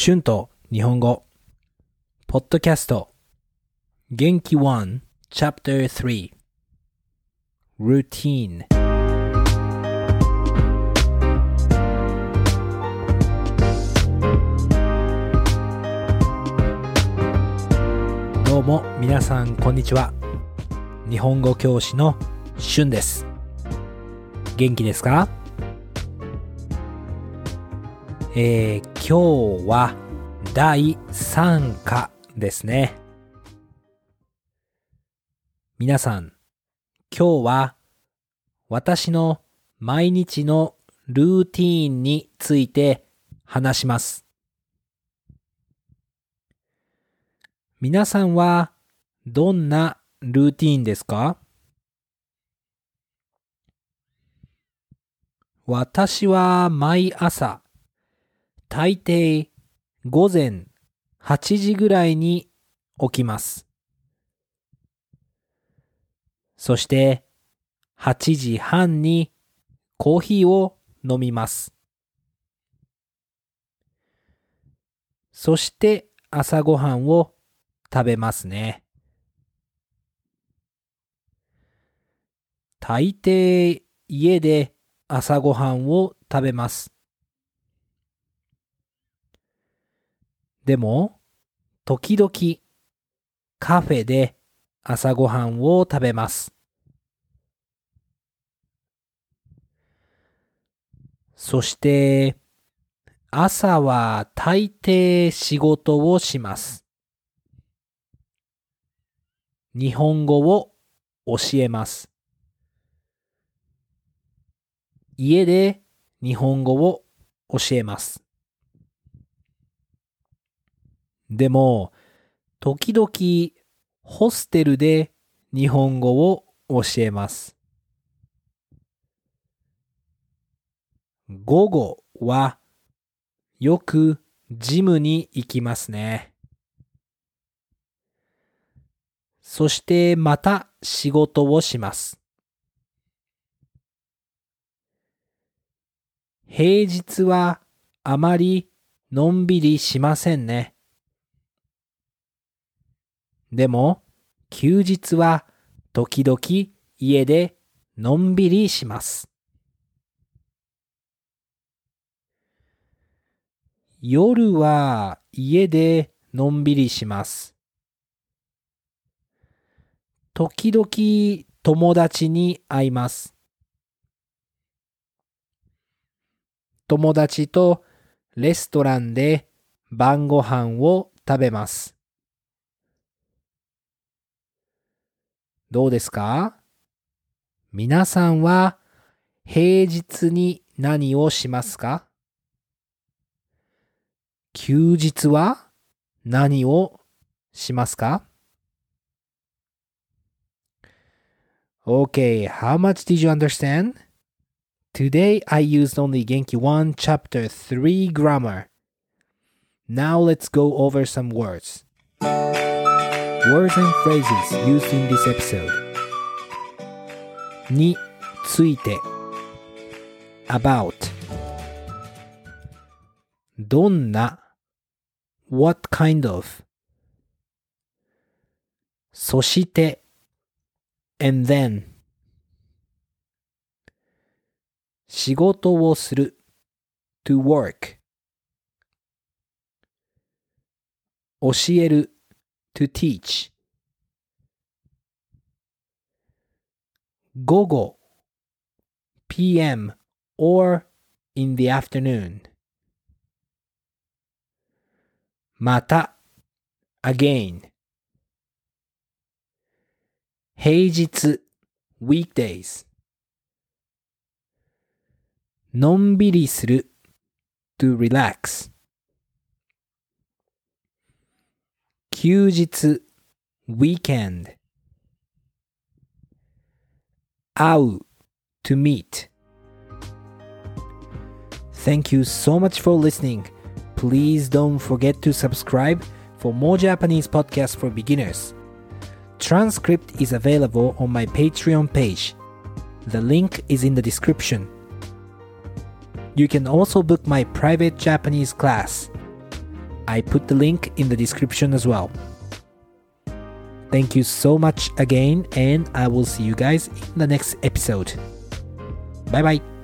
春と日本語。ポッドキャスト。元気1 Chapter 3 Routine どうも皆さんこんにちは。日本語教師の春です。元気ですか？えー、今日は第3課ですね。皆さん、今日は私の毎日のルーティーンについて話します。皆さんはどんなルーティーンですか？私は毎朝大抵午前8時ぐらいに起きます。そして8時半にコーヒーを飲みます。そして朝ごはんを食べますね。大抵家で朝ごはんを食べます。でも、時々カフェで朝ごはんを食べます。そして、朝は大抵仕事をします。日本語を教えます。家で日本語を教えます。でも、時々ホステルで日本語を教えます。午後はよくジムに行きますね。そしてまた仕事をします。平日はあまりのんびりしませんね。でも、休日は時々家でのんびりします。夜は家でのんびりします。時々友達に会います。友達とレストランで晩ご飯を食べます。どうですか皆さんは平日に何をしますか休日は何をしますか Okay, how much did you understand? Today I used only Genki 1 chapter 3 grammar. Now let's go over some words. Words and phrases used in this episode について about どんな what kind of そして and then 仕事をする to work 教える to teach 午後 p.m. or in the afternoon また again 平日 weekdays のんびりする to relax 休日 weekend 会う to meet Thank you so much for listening. Please don't forget to subscribe for more Japanese podcasts for beginners. Transcript is available on my Patreon page. The link is in the description. You can also book my private Japanese class. I put the link in the description as well. Thank you so much again, and I will see you guys in the next episode. Bye bye.